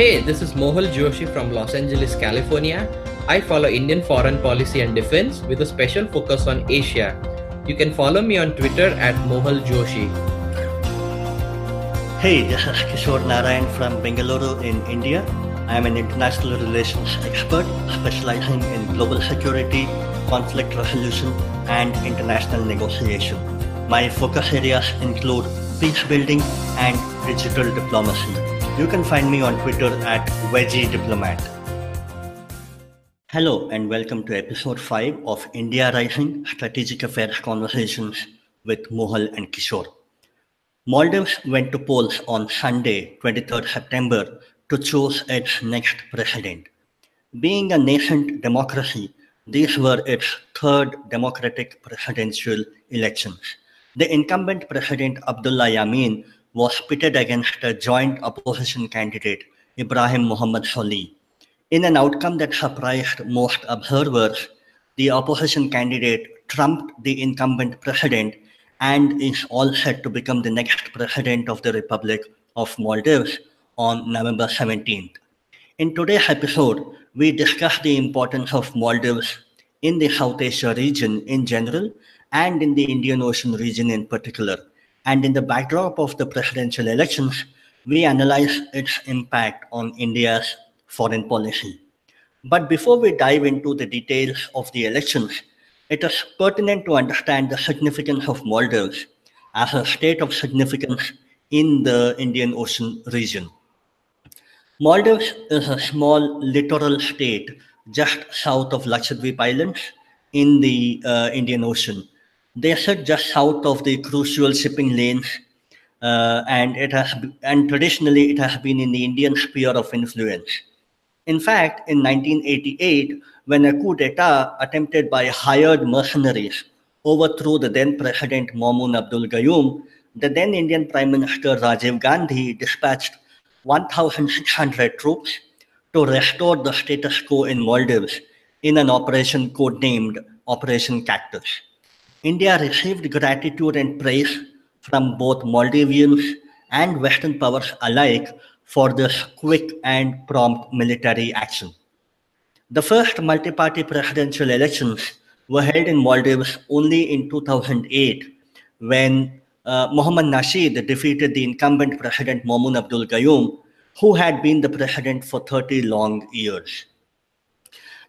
Hey, this is Mohal Joshi from Los Angeles, California. I follow Indian foreign policy and defense with a special focus on Asia. You can follow me on Twitter at Mohal Joshi. Hey, this is Kishore Narayan from Bengaluru in India. I am an international relations expert specializing in global security, conflict resolution, and international negotiation. My focus areas include peace building and digital diplomacy. You can find me on Twitter at Veggie Diplomat. Hello and welcome to episode 5 of India Rising Strategic Affairs Conversations with Mohal and Kishore. Maldives went to polls on Sunday, 23rd September, to choose its next president. Being a nascent democracy, these were its third democratic presidential elections. The incumbent president Abdullah Yameen was pitted against a joint opposition candidate, Ibrahim Muhammad Solih. In an outcome that surprised most observers, the opposition candidate trumped the incumbent president and is all set to become the next president of the Republic of Maldives on November 17th. In today's episode, we discuss the importance of Maldives in the South Asia region in general and in the Indian Ocean region in particular. And in the backdrop of the presidential elections, we analyze its impact on India's foreign policy. But before we dive into the details of the elections, it is pertinent to understand the significance of Maldives as a state of significance in the Indian Ocean region. Maldives is a small littoral state just south of Lakshadweep Islands in the uh, Indian Ocean. They sit just south of the crucial shipping lanes, uh, and it has and traditionally it has been in the Indian sphere of influence. In fact, in 1988, when a coup d'etat attempted by hired mercenaries overthrew the then President Maumoon Abdul Gayoom, the then Indian Prime Minister Rajiv Gandhi dispatched 1,600 troops to restore the status quo in Maldives in an operation codenamed Operation Cactus. India received gratitude and praise from both Maldivians and Western powers alike for this quick and prompt military action. The first multi party presidential elections were held in Maldives only in 2008 when uh, Mohammad Nasheed defeated the incumbent president Maumoon Abdul Gayoom, who had been the president for 30 long years.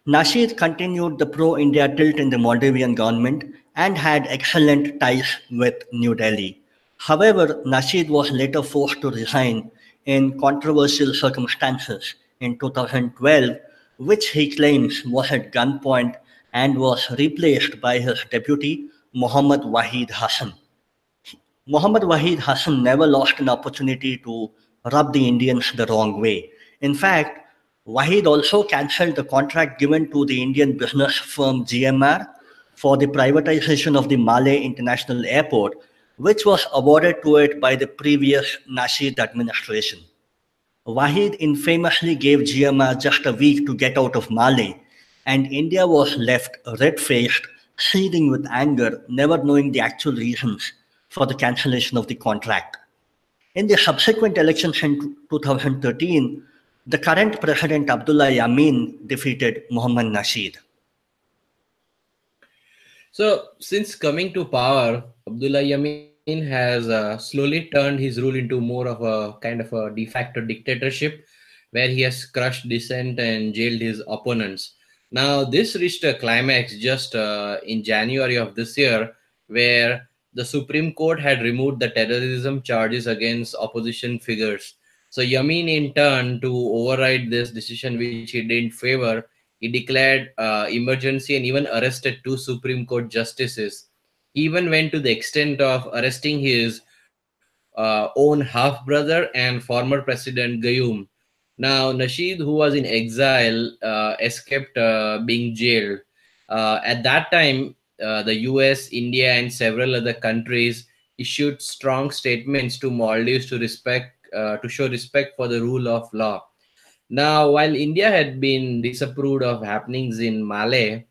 Nasheed continued the pro India tilt in the Maldivian government and had excellent ties with New Delhi. However, Nasheed was later forced to resign in controversial circumstances in 2012, which he claims was at gunpoint and was replaced by his deputy, Muhammad Wahid Hassan. Muhammad Wahid Hassan never lost an opportunity to rub the Indians the wrong way. In fact, Wahid also cancelled the contract given to the Indian business firm GMR for the privatization of the Malé International Airport, which was awarded to it by the previous Nasheed administration. Wahid infamously gave GMR just a week to get out of Malé, and India was left red faced, seething with anger, never knowing the actual reasons for the cancellation of the contract. In the subsequent elections in 2013, the current president Abdullah Yameen defeated Muhammad Nasheed. So, since coming to power, Abdullah Yameen has uh, slowly turned his rule into more of a kind of a de facto dictatorship where he has crushed dissent and jailed his opponents. Now, this reached a climax just uh, in January of this year, where the Supreme Court had removed the terrorism charges against opposition figures. So, Yameen, in turn, to override this decision, which he didn't favor, he declared uh, emergency and even arrested two Supreme Court justices. He even went to the extent of arresting his uh, own half brother and former President Gayoom. Now, Nasheed, who was in exile, uh, escaped uh, being jailed. Uh, at that time, uh, the US, India, and several other countries issued strong statements to Maldives to respect to show respect for the rule of law. Now, while India had been disapproved of happenings in Malé,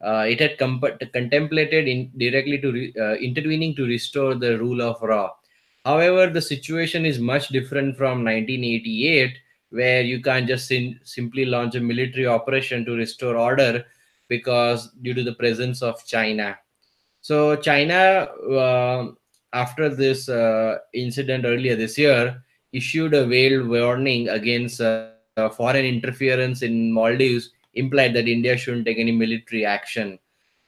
uh, it had contemplated in directly to re- uh, intervening to restore the rule of law. However, the situation is much different from 1988 where you can't just simply launch a military operation to restore order because due to the presence of China. So China, uh, after this uh, incident earlier this year, issued a veiled warning against uh, foreign interference in Maldives, implied that India shouldn't take any military action.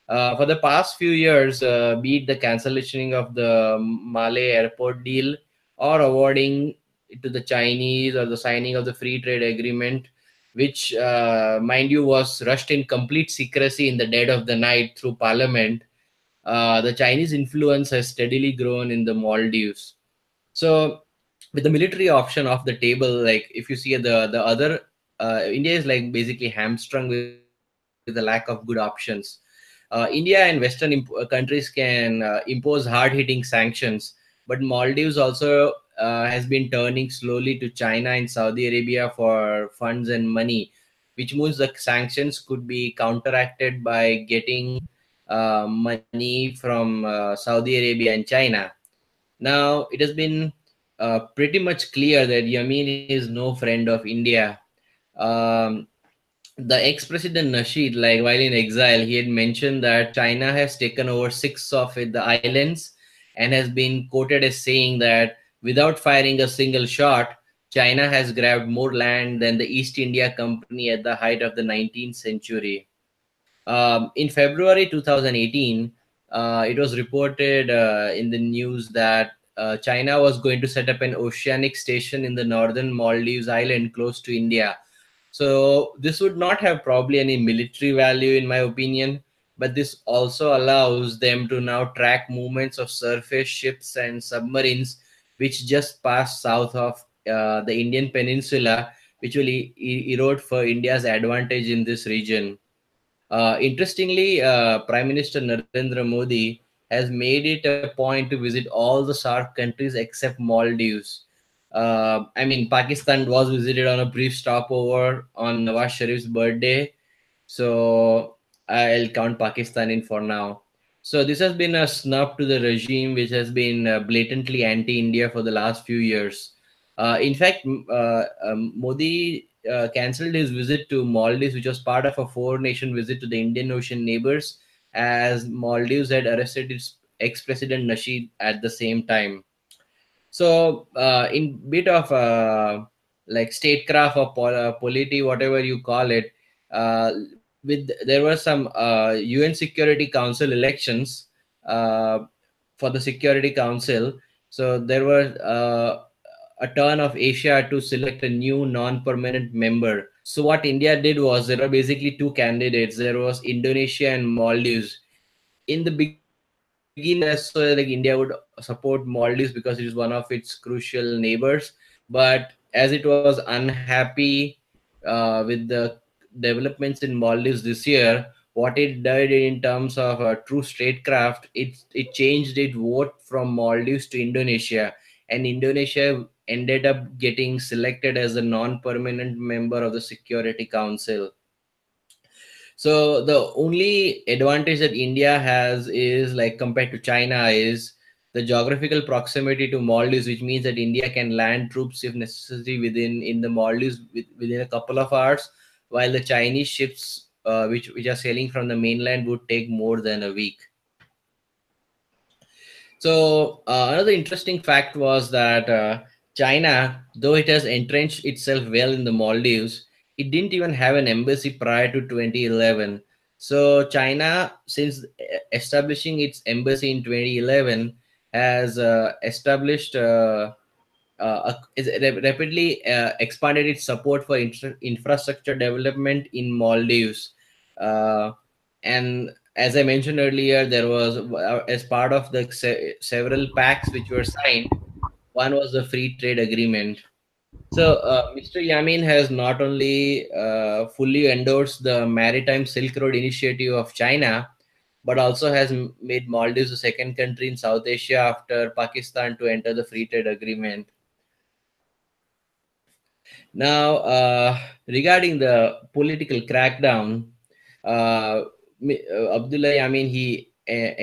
Uh, for the past few years, uh, be it the cancellation of the Malé airport deal or awarding it to the Chinese or the signing of the free trade agreement, which, uh, mind you, was rushed in complete secrecy in the dead of the night through parliament, uh, the Chinese influence has steadily grown in the Maldives. So, with the military option off the table, like if you see the the other, uh, India is like basically hamstrung with, with the lack of good options. Uh, India and Western imp- countries can uh, impose hard hitting sanctions, but Maldives also uh, has been turning slowly to China and Saudi Arabia for funds and money, which means the sanctions could be counteracted by getting uh, money from uh, Saudi Arabia and China. Now, it has been uh, pretty much clear that Yamin is no friend of India. Um, the ex-president Nasheed, like while in exile, he had mentioned that China has taken over six of the islands and has been quoted as saying that without firing a single shot, China has grabbed more land than the East India Company at the height of the 19th century. Um, in February 2018, uh, it was reported uh, in the news that uh, China was going to set up an oceanic station in the northern Maldives island close to India. So this would not have probably any military value, in my opinion, but this also allows them to now track movements of surface ships and submarines which just passed south of uh, the Indian peninsula, which will e- erode for India's advantage in this region. Uh, interestingly, uh, Prime Minister Narendra Modi has made it a point to visit all the SAARC countries except Maldives. Uh, I mean, Pakistan was visited on a brief stopover on Nawaz Sharif's birthday. So I'll count Pakistan in for now. So this has been a snub to the regime, which has been uh, blatantly anti-India for the last few years. Uh, in fact, uh, um, Modi uh, cancelled his visit to Maldives, which was part of a four-nation visit to the Indian Ocean neighbors, as Maldives had arrested its ex-president Nasheed at the same time. So, uh, in bit of uh, like statecraft or pol- polity, whatever you call it, with there were some uh, UN Security Council elections uh, for the Security Council. So there was uh, a turn of Asia to select a new non-permanent member. So what India did was there were basically two candidates. There was Indonesia and Maldives. In the beginning, so like India would support Maldives because it is one of its crucial neighbors. But as it was unhappy uh, with the developments in Maldives this year, what it did in terms of a true statecraft, it it changed its vote from Maldives to Indonesia, and Indonesia ended up getting selected as a non-permanent member of the Security Council. So the only advantage that India has is like compared to China is the geographical proximity to Maldives, which means that India can land troops if necessary within in the Maldives within a couple of hours while the Chinese ships uh, which which are sailing from the mainland would take more than a week. So uh, another interesting fact was that uh, China, though it has entrenched itself well in the Maldives, it didn't even have an embassy prior to 2011. So China, since establishing its embassy in 2011, has uh, established uh, uh, rapidly uh, expanded its support for infra- infrastructure development in Maldives. Uh, and as I mentioned earlier, there was, uh, as part of the se- several pacts which were signed, one was the free trade agreement. So, uh, Mr. Yamin has not only uh, fully endorsed the Maritime Silk Road Initiative of China, but also has made Maldives the second country in South Asia after Pakistan to enter the free trade agreement. Now, uh, regarding the political crackdown, uh, uh Abdullah Yamin, he uh,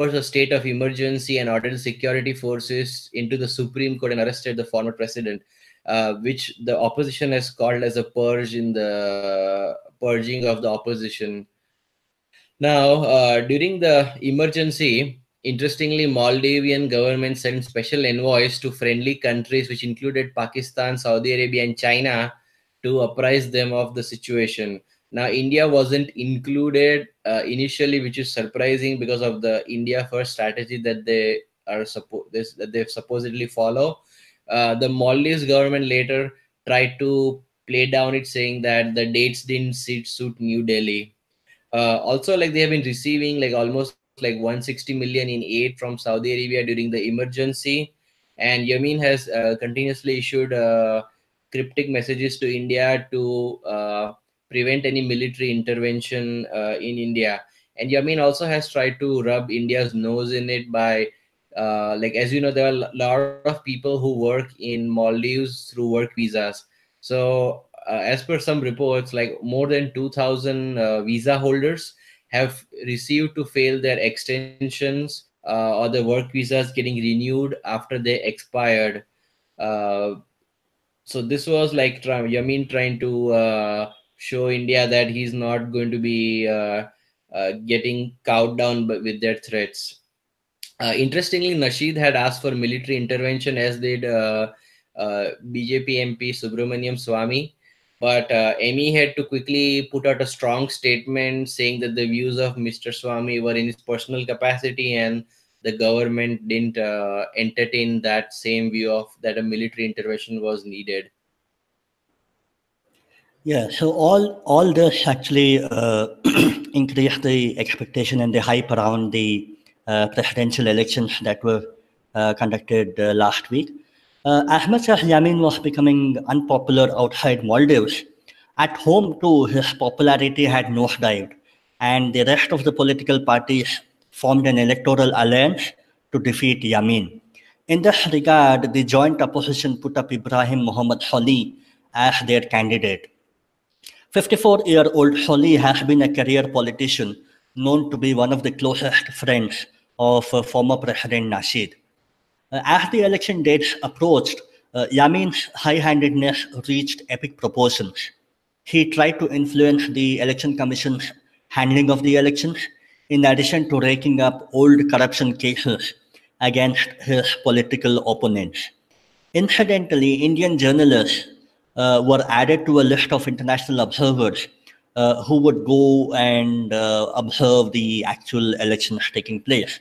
enforced a state of emergency and ordered security forces into the Supreme Court and arrested the former president. uh, which the opposition has called as a purge in the purging of the opposition. Now, uh, during the emergency, interestingly, Maldivian government sent special envoys to friendly countries, which included Pakistan, Saudi Arabia, and China, to apprise them of the situation. Now, India wasn't included uh, initially, which is surprising because of the India first strategy that they are suppo- this, that they supposedly follow. Uh, the Maldives government later tried to play down it, saying that the dates didn't suit New Delhi. Uh, also, like they have been receiving like almost like 160 million in aid from Saudi Arabia during the emergency, and Yamin has uh, continuously issued uh, cryptic messages to India to uh, prevent any military intervention uh, in India. And Yamin also has tried to rub India's nose in it by, uh, like, as you know, there are a lot of people who work in Maldives through work visas. So, uh, as per some reports, like more than 2,000 uh, visa holders have received to fail their extensions uh, or the work visas getting renewed after they expired. Uh, so this was like Yamin trying to show India that he's not going to be uh, uh, getting cowed down with their threats. Uh, interestingly, Nasheed had asked for military intervention, as did uh, uh, BJP MP Subramanian Swamy. But uh, MEA had to quickly put out a strong statement saying that the views of Mr. Swamy were in his personal capacity and the government didn't entertain that same view of that a military intervention was needed. Yeah, so all all this actually uh, increased the expectation and the hype around the uh, presidential elections that were uh, conducted uh, last week. As much as Yamin was becoming unpopular outside Maldives, at home too his popularity had nosedived, and the rest of the political parties formed an electoral alliance to defeat Yamin. In this regard, the joint opposition put up Ibrahim Muhammad Solih as their candidate. 54 year old Solih has been a career politician known to be one of the closest friends of uh, former President Nasheed. Uh, as the election dates approached, uh, Yamin's high handedness reached epic proportions. He tried to influence the Election Commission's handling of the elections, in addition to raking up old corruption cases against his political opponents. Incidentally, Indian journalists uh, were added to a list of international observers uh, who would go and uh, observe the actual elections taking place.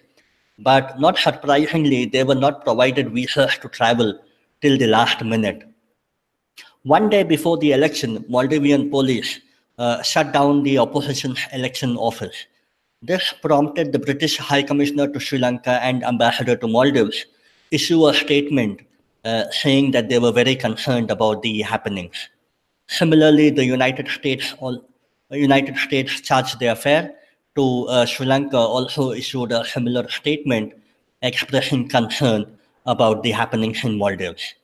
But not surprisingly, they were not provided visas to travel till the last minute. One day before the election, Maldivian police uh, shut down the opposition's election office. This prompted the British High Commissioner to Sri Lanka and Ambassador to Maldives issue a statement uh, saying that they were very concerned about the happenings. Similarly, the United States, all, United States chargé d'affaires to uh, Sri Lanka also issued a similar statement expressing concern about the happenings in Maldives.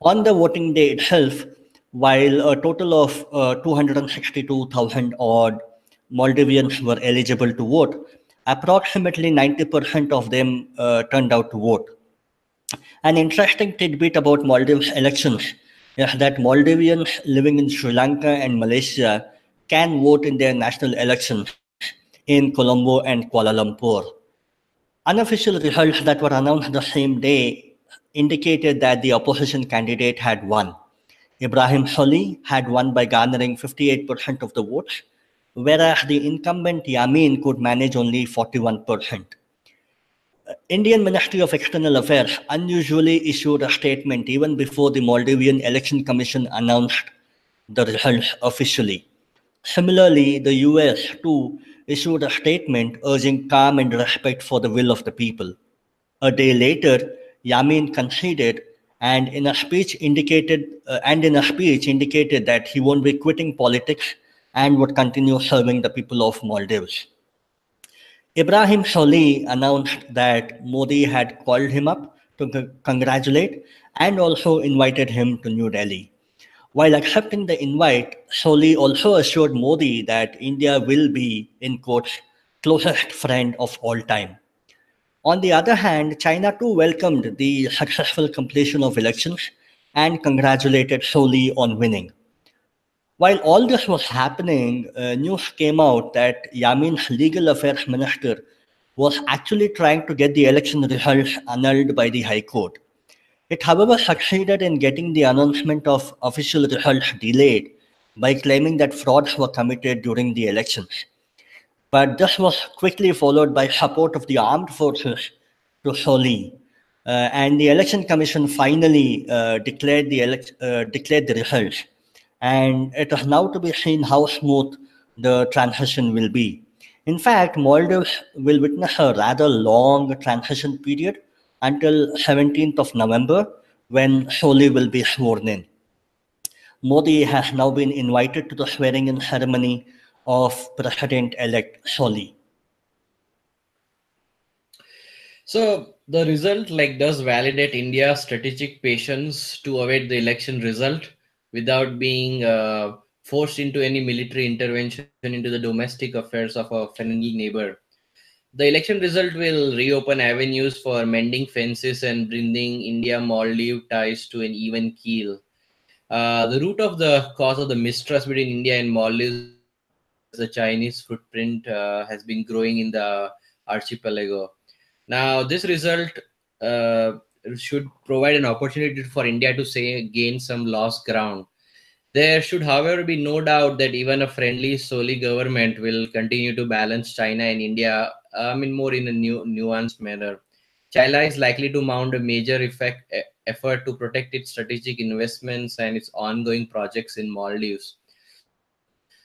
On the voting day itself, while a total of uh, 262,000 odd Maldivians were eligible to vote, approximately 90% of them uh, turned out to vote. An interesting tidbit about Maldives elections is that Maldivians living in Sri Lanka and Malaysia can vote in their national elections in Colombo and Kuala Lumpur. Unofficial results that were announced the same day indicated that the opposition candidate had won. Ibrahim Solih had won by garnering 58% of the votes, whereas the incumbent Yamin could manage only 41%. Indian Ministry of External Affairs unusually issued a statement even before the Maldivian Election Commission announced the results officially. Similarly, the US too issued a statement urging calm and respect for the will of the people. A day later, Yamin conceded and in a speech indicated uh, and in a speech indicated that he won't be quitting politics and would continue serving the people of Maldives. Ibrahim Solih announced that Modi had called him up to congratulate and also invited him to New Delhi. While accepting the invite, Solih also assured Modi that India will be, in quotes, closest friend of all time. On the other hand, China too welcomed the successful completion of elections and congratulated Solih on winning. While all this was happening, uh, news came out that Yamin's legal affairs minister was actually trying to get the election results annulled by the High Court. It, however, succeeded in getting the announcement of official results delayed by claiming that frauds were committed during the elections. But this was quickly followed by support of the armed forces to Solih. Uh, and the election commission finally uh, declared the uh, declared the results and it is now to be seen how smooth the transition will be. In fact, Maldives will witness a rather long transition period until 17th of November when Solih will be sworn in. Modi has now been invited to the swearing in ceremony of President-elect Solih. So the result like does validate India's strategic patience to await the election result without being uh, forced into any military intervention into the domestic affairs of a friendly neighbor. The election result will reopen avenues for mending fences and bringing India Maldives ties to an even keel. Uh, the root of the cause of the mistrust between India and Maldives, is the Chinese footprint, uh, has been growing in the archipelago. Now, this result uh, should provide an opportunity for India to say gain some lost ground. There should, however, be no doubt that even a friendly Solih government will continue to balance China and India, I mean, more in a new, nuanced manner. China is likely to mount a major effect, effort to protect its strategic investments and its ongoing projects in Maldives.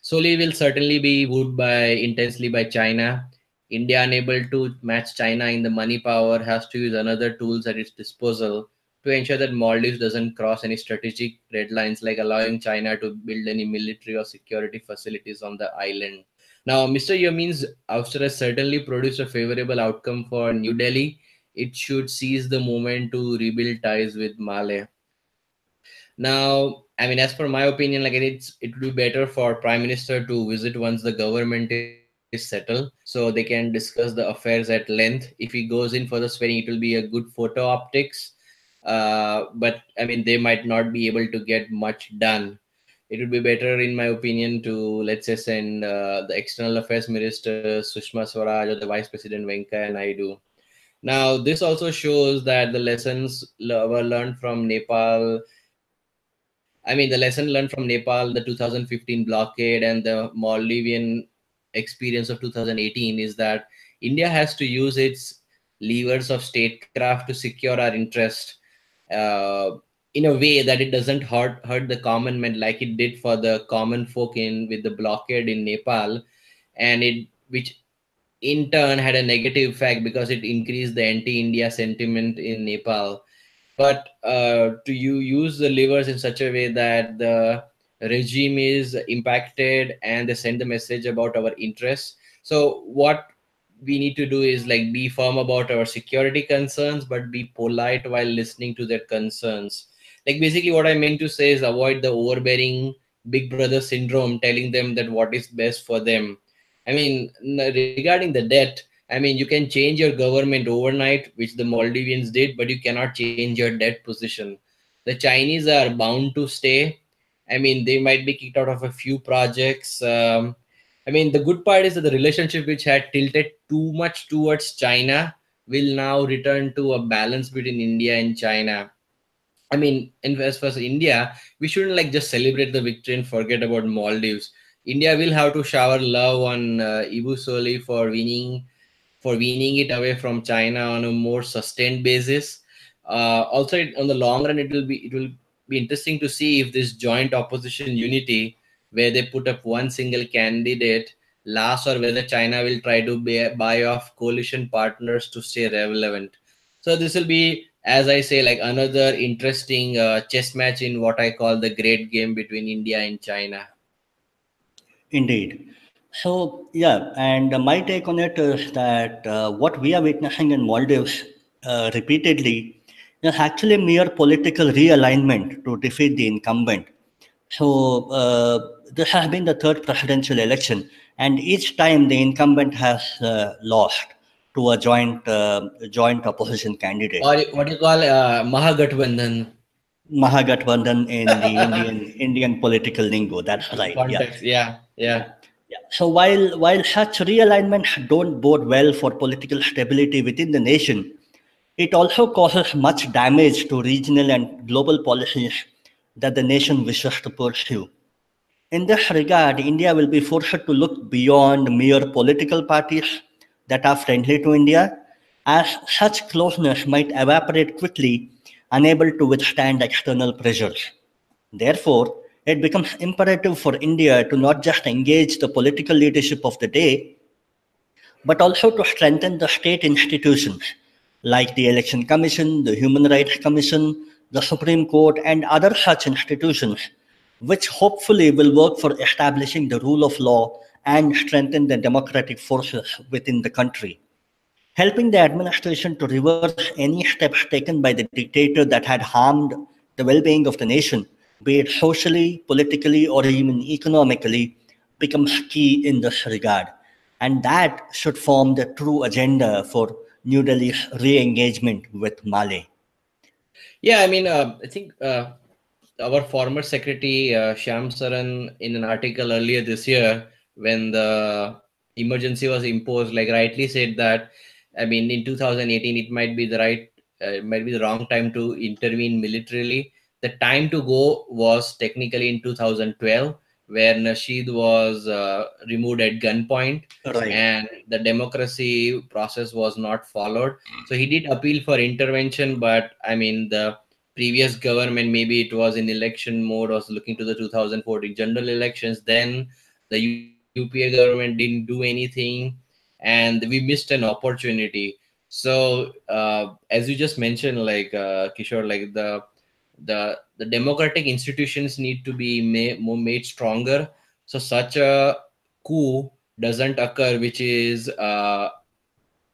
Solih will certainly be wooed by intensely by China. India, unable to match China in the money power, has to use another tools at its disposal to ensure that Maldives doesn't cross any strategic red lines, like allowing China to build any military or security facilities on the island. Now, Mr. Yamin's has certainly produced a favorable outcome for New Delhi. It should seize the moment to rebuild ties with Male. Now, I mean, as per my opinion, like it's it would be better for Prime Minister to visit once the government is settled, so they can discuss the affairs at length. If he goes in for the swearing, it will be a good photo optics uh, but I mean, they might not be able to get much done. It would be better, in my opinion, to let's say send uh, the external affairs minister Sushma Swaraj or the vice president Venkaiah Naidu. Now, this also shows that the lessons were learned from Nepal. I mean, the lesson learned from Nepal, the 2015 blockade, and the Maldivian experience of 2018 is that India has to use its levers of statecraft to secure our interest uh, in a way that it doesn't hurt hurt the common man like it did for the common folk in with the blockade in Nepal, and it which in turn had a negative effect because it increased the anti-India sentiment in Nepal. But uh, to you use the levers in such a way that the regime is impacted and they send the message about our interests. So what we need to do is like be firm about our security concerns but be polite while listening to their concerns. Like basically what i meant to say is avoid the overbearing big brother syndrome telling them that what is best for them. I mean regarding the debt i mean you can change your government overnight which the maldivians did but you cannot change your debt position. The chinese are bound to stay i mean they might be kicked out of a few projects um, I mean, the good part is that the relationship which had tilted too much towards China will now return to a balance between India and China. I mean, in as far as India, we shouldn't like just celebrate the victory and forget about Maldives. India will have to shower love on uh, Ibu Solih for winning, for winning it away from China on a more sustained basis. Uh, also, it, on the long run, it will be it will be interesting to see if this joint opposition unity where they put up one single candidate lasts or whether China will try to buy, buy off coalition partners to stay relevant. So this will be, as I say, like another interesting uh, chess match in what I call the great game between India and China. Indeed. So yeah, and my take on it is that uh, what we are witnessing in Maldives uh, repeatedly is actually mere political realignment to defeat the incumbent. So uh, this has been the third presidential election, and each time the incumbent has uh, lost to a joint uh, joint opposition candidate. Or what you call uh, Mahagathbandhan. Mahagathbandhan in the Indian Indian political lingo. That's right. Context. Yeah. yeah. yeah. Yeah. So while while such realignments don't bode well for political stability within the nation, it also causes much damage to regional and global policies that the nation wishes to pursue. In this regard, India will be forced to look beyond mere political parties that are friendly to India, as such closeness might evaporate quickly, unable to withstand external pressures. Therefore, it becomes imperative for India to not just engage the political leadership of the day, but also to strengthen the state institutions like the Election Commission, the Human Rights Commission, the Supreme Court, and other such institutions, which hopefully will work for establishing the rule of law and strengthen the democratic forces within the country, helping the administration to reverse any steps taken by the dictator that had harmed the well being of the nation be it socially, politically, or even economically, becomes key in this regard. And that should form the true agenda for New Delhi's re engagement with Malé. Yeah, I mean, uh, I think uh, our former secretary, uh, Shyam Saran, in an article earlier this year, when the emergency was imposed, like rightly said that, I mean, in 2018, it might be the right, uh, it might be the wrong time to intervene militarily the time to go was technically in 2012 where Nasheed was uh, removed at gunpoint right. and the democracy process was not followed. So he did appeal for intervention, but I mean, the previous government, maybe it was in election mode, was looking to the 2014 general elections. Then the UPA government didn't do anything and we missed an opportunity. So, uh, as you just mentioned, like uh, Kishore, like the the the democratic institutions need to be made, made stronger. So such a coup doesn't occur which is uh,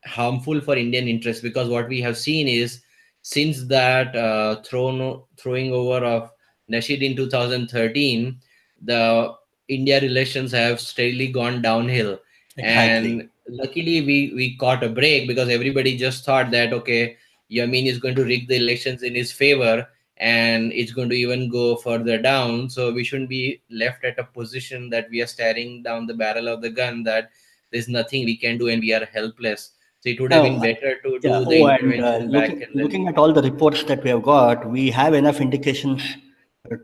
harmful for indian interests because what we have seen is since that uh, thrown throwing over of Nasheed in 2013 the india relations have steadily gone downhill. Exactly. and luckily we we caught a break because everybody just thought that okay Yamin is going to rig the elections in his favor and it's going to even go further down. So we shouldn't be left at a position that we are staring down the barrel of the gun that there's nothing we can do and we are helpless. So it would have been better to yeah, do the oh, intervention and, uh, looking, then... looking, at all the reports that we have got, we have enough indications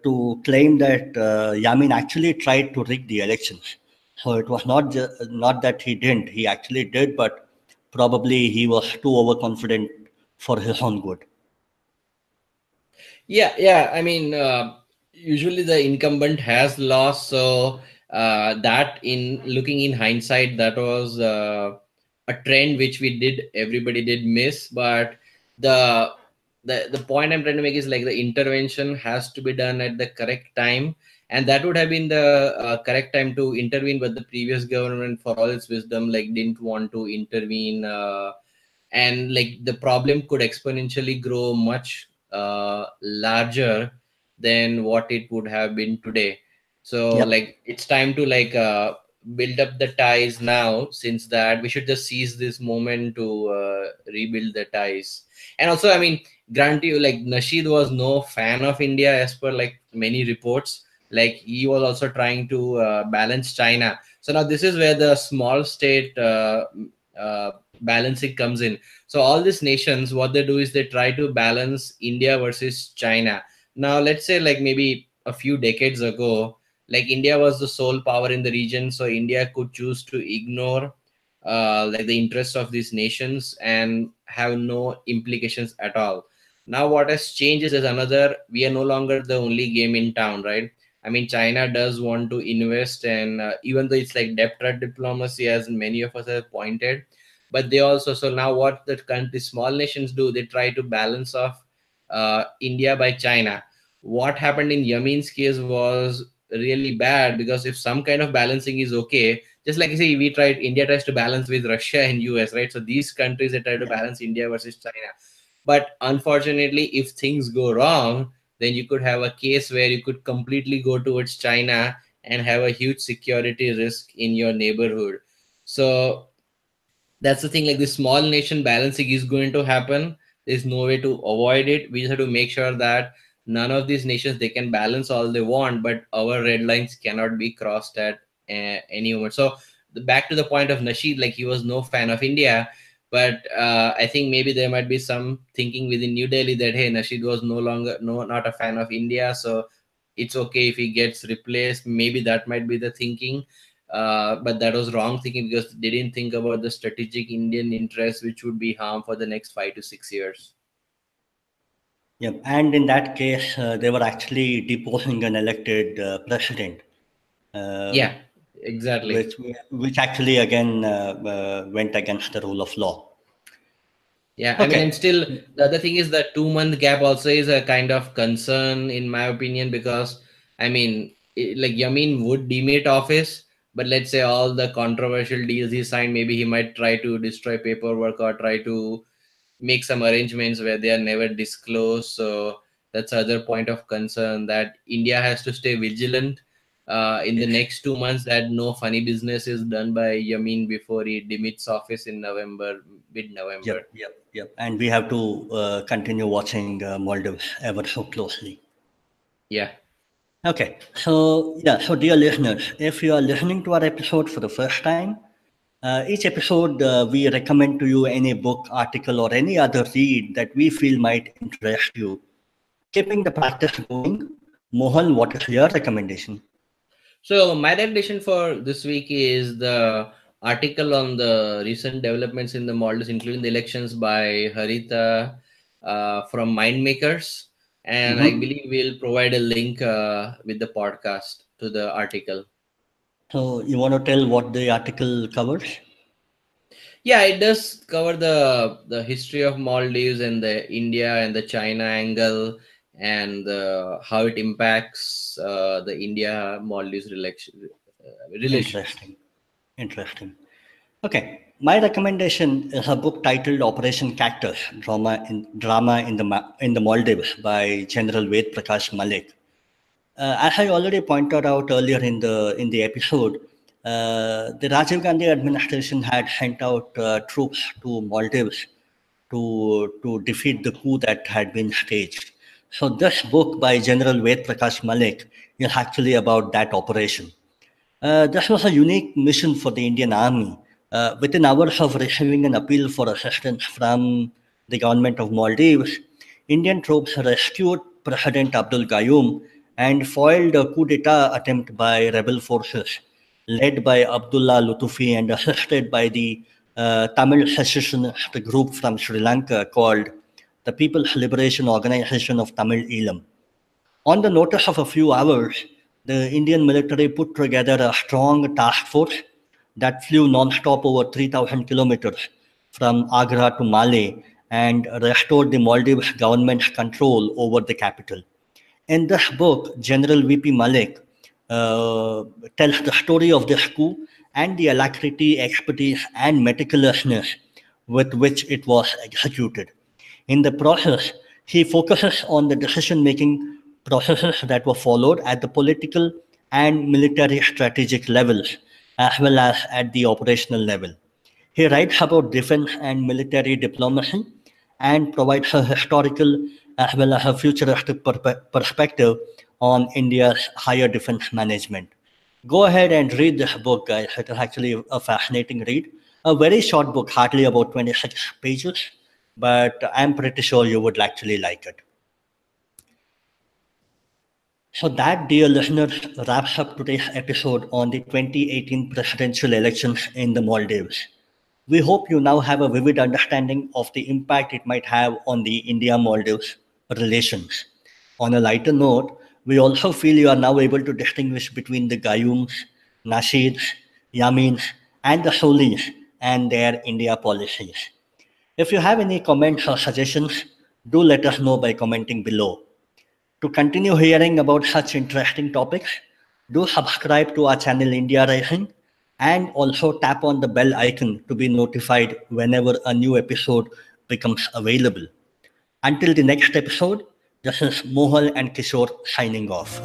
to claim that uh, Yamin actually tried to rig the elections. So it was not just, not that he didn't; he actually did, but probably he was too overconfident for his own good. Yeah, yeah. I mean, uh, usually the incumbent has lost, so uh, that in looking in hindsight, that was uh, a trend which we did everybody did miss. But the the the point I'm trying to make is like the intervention has to be done at the correct time, and that would have been the uh, correct time to intervene. But the previous government, for all its wisdom, like didn't want to intervene. Uh, and like the problem could exponentially grow much uh, larger than what it would have been today. So yep. like it's time to like uh, build up the ties now since that we should just seize this moment to uh, rebuild the ties. And also i mean grant you like nasheed was no fan of india as per like many reports. Like he was also trying to uh, balance china. So now this is where the small state uh, uh, balancing comes in so all these nations what they do is they try to balance india versus china. Now let's say like maybe a few decades ago like india was the sole power in the region so india could choose to ignore uh, like the interests of these nations and have no implications at all. Now what has changed is another we are no longer the only game in town right? I mean china does want to invest and uh, even though it's like debt diplomacy as many of us have pointed but they also so now what the country small nations do they try to balance off uh, india by china. What happened in yamin's case was really bad because if some kind of balancing is okay just like you say we tried india tries to balance with russia and us right? So these countries they try to balance india versus china. But unfortunately if things go wrong then you could have a case where you could completely go towards china and have a huge security risk in your neighborhood. So that's the thing like the small nation balancing is going to happen there's no way to avoid it we just have to make sure that none of these nations they can balance all they want, but our red lines cannot be crossed at uh, any moment. So back to the point of Nasheed, like he was no fan of India, but uh, I think maybe there might be some thinking within New Delhi that hey, Nasheed was no longer no not a fan of India, so it's okay if he gets replaced. Maybe that might be the thinking. Uh, but that was wrong thinking because they didn't think about the strategic Indian interest, which would be harm for the next five to six years. Yep, and in that case, uh, they were actually deposing an elected uh, president. Uh, yeah, exactly. Which, which actually again uh, uh, went against the rule of law. Yeah, okay. I mean, and still, the other thing is that two month gap also is a kind of concern, in my opinion, because I mean, it, like Yamin would demit office but let's say all the controversial deals he signed maybe he might try to destroy paperwork or try to make some arrangements where they are never disclosed. So that's other point of concern that india has to stay vigilant uh, in the next two months that no funny business is done by yamin before he demits office in november mid-november. Yep yep yep. And we have to uh, continue watching uh, maldives ever so closely. Yeah Okay, so yeah, so dear listeners, if you are listening to our episode for the first time, uh, each episode uh, we recommend to you any book, article, or any other read that we feel might interest you. Keeping the practice going, Mohan, what is your recommendation? So my recommendation for this week is the article on the recent developments in the Maldives, including the elections by Harita uh, from Mindmakers and mm-hmm. I believe we'll provide a link uh, with the podcast to the article. So you want to tell what the article covers? Yeah, it does cover the the history of Maldives and the India and the China angle and uh, how it impacts uh, the India Maldives relation. Uh, Interesting. Interesting. Okay, my recommendation is a book titled Operation Cactus: Drama in Drama in the in the Maldives by General Ved Prakash Malik. Uh, as I already pointed out earlier in the in the episode, uh, the Rajiv Gandhi administration had sent out uh, troops to Maldives to to defeat the coup that had been staged. So this book by General Ved Prakash Malik is actually about that operation. Uh, this was a unique mission for the Indian Army uh, within hours of receiving an appeal for assistance from the government of Maldives, Indian troops rescued President Abdul Gayoom and foiled a coup d'etat attempt by rebel forces led by Abdullah Lutufi and assisted by the uh, Tamil secessionist group from Sri Lanka called the People's Liberation Organization of Tamil Eelam. On the notice of a few hours, the Indian military put together a strong task force that flew non-stop over 3,000 kilometers from Agra to Malé and restored the Maldives government's control over the capital. In this book, General V.P. Malik uh, tells the story of this coup and the alacrity, expertise, and meticulousness with which it was executed. In the process, he focuses on the decision making processes that were followed at the political and military strategic levels as well as at the operational level. He writes about defense and military diplomacy and provides a historical as well as a futuristic per- perspective on India's higher defense management. Go ahead and read this book, guys. It is actually a fascinating read. A very short book, hardly about 26 pages, but I'm pretty sure you would actually like it. So that, dear listeners, wraps up today's episode on the 2018 presidential elections in the Maldives. We hope you now have a vivid understanding of the impact it might have on the India-Maldives relations. On a lighter note, we also feel you are now able to distinguish between the Gayooms, Nasheeds, Yamins, and the Solihs and their India policies. If you have any comments or suggestions, do let us know by commenting below. To continue hearing about such interesting topics, do subscribe to our channel India Rising and also tap on the bell icon to be notified whenever a new episode becomes available. Until the next episode, this is Mohal and Kishore signing off.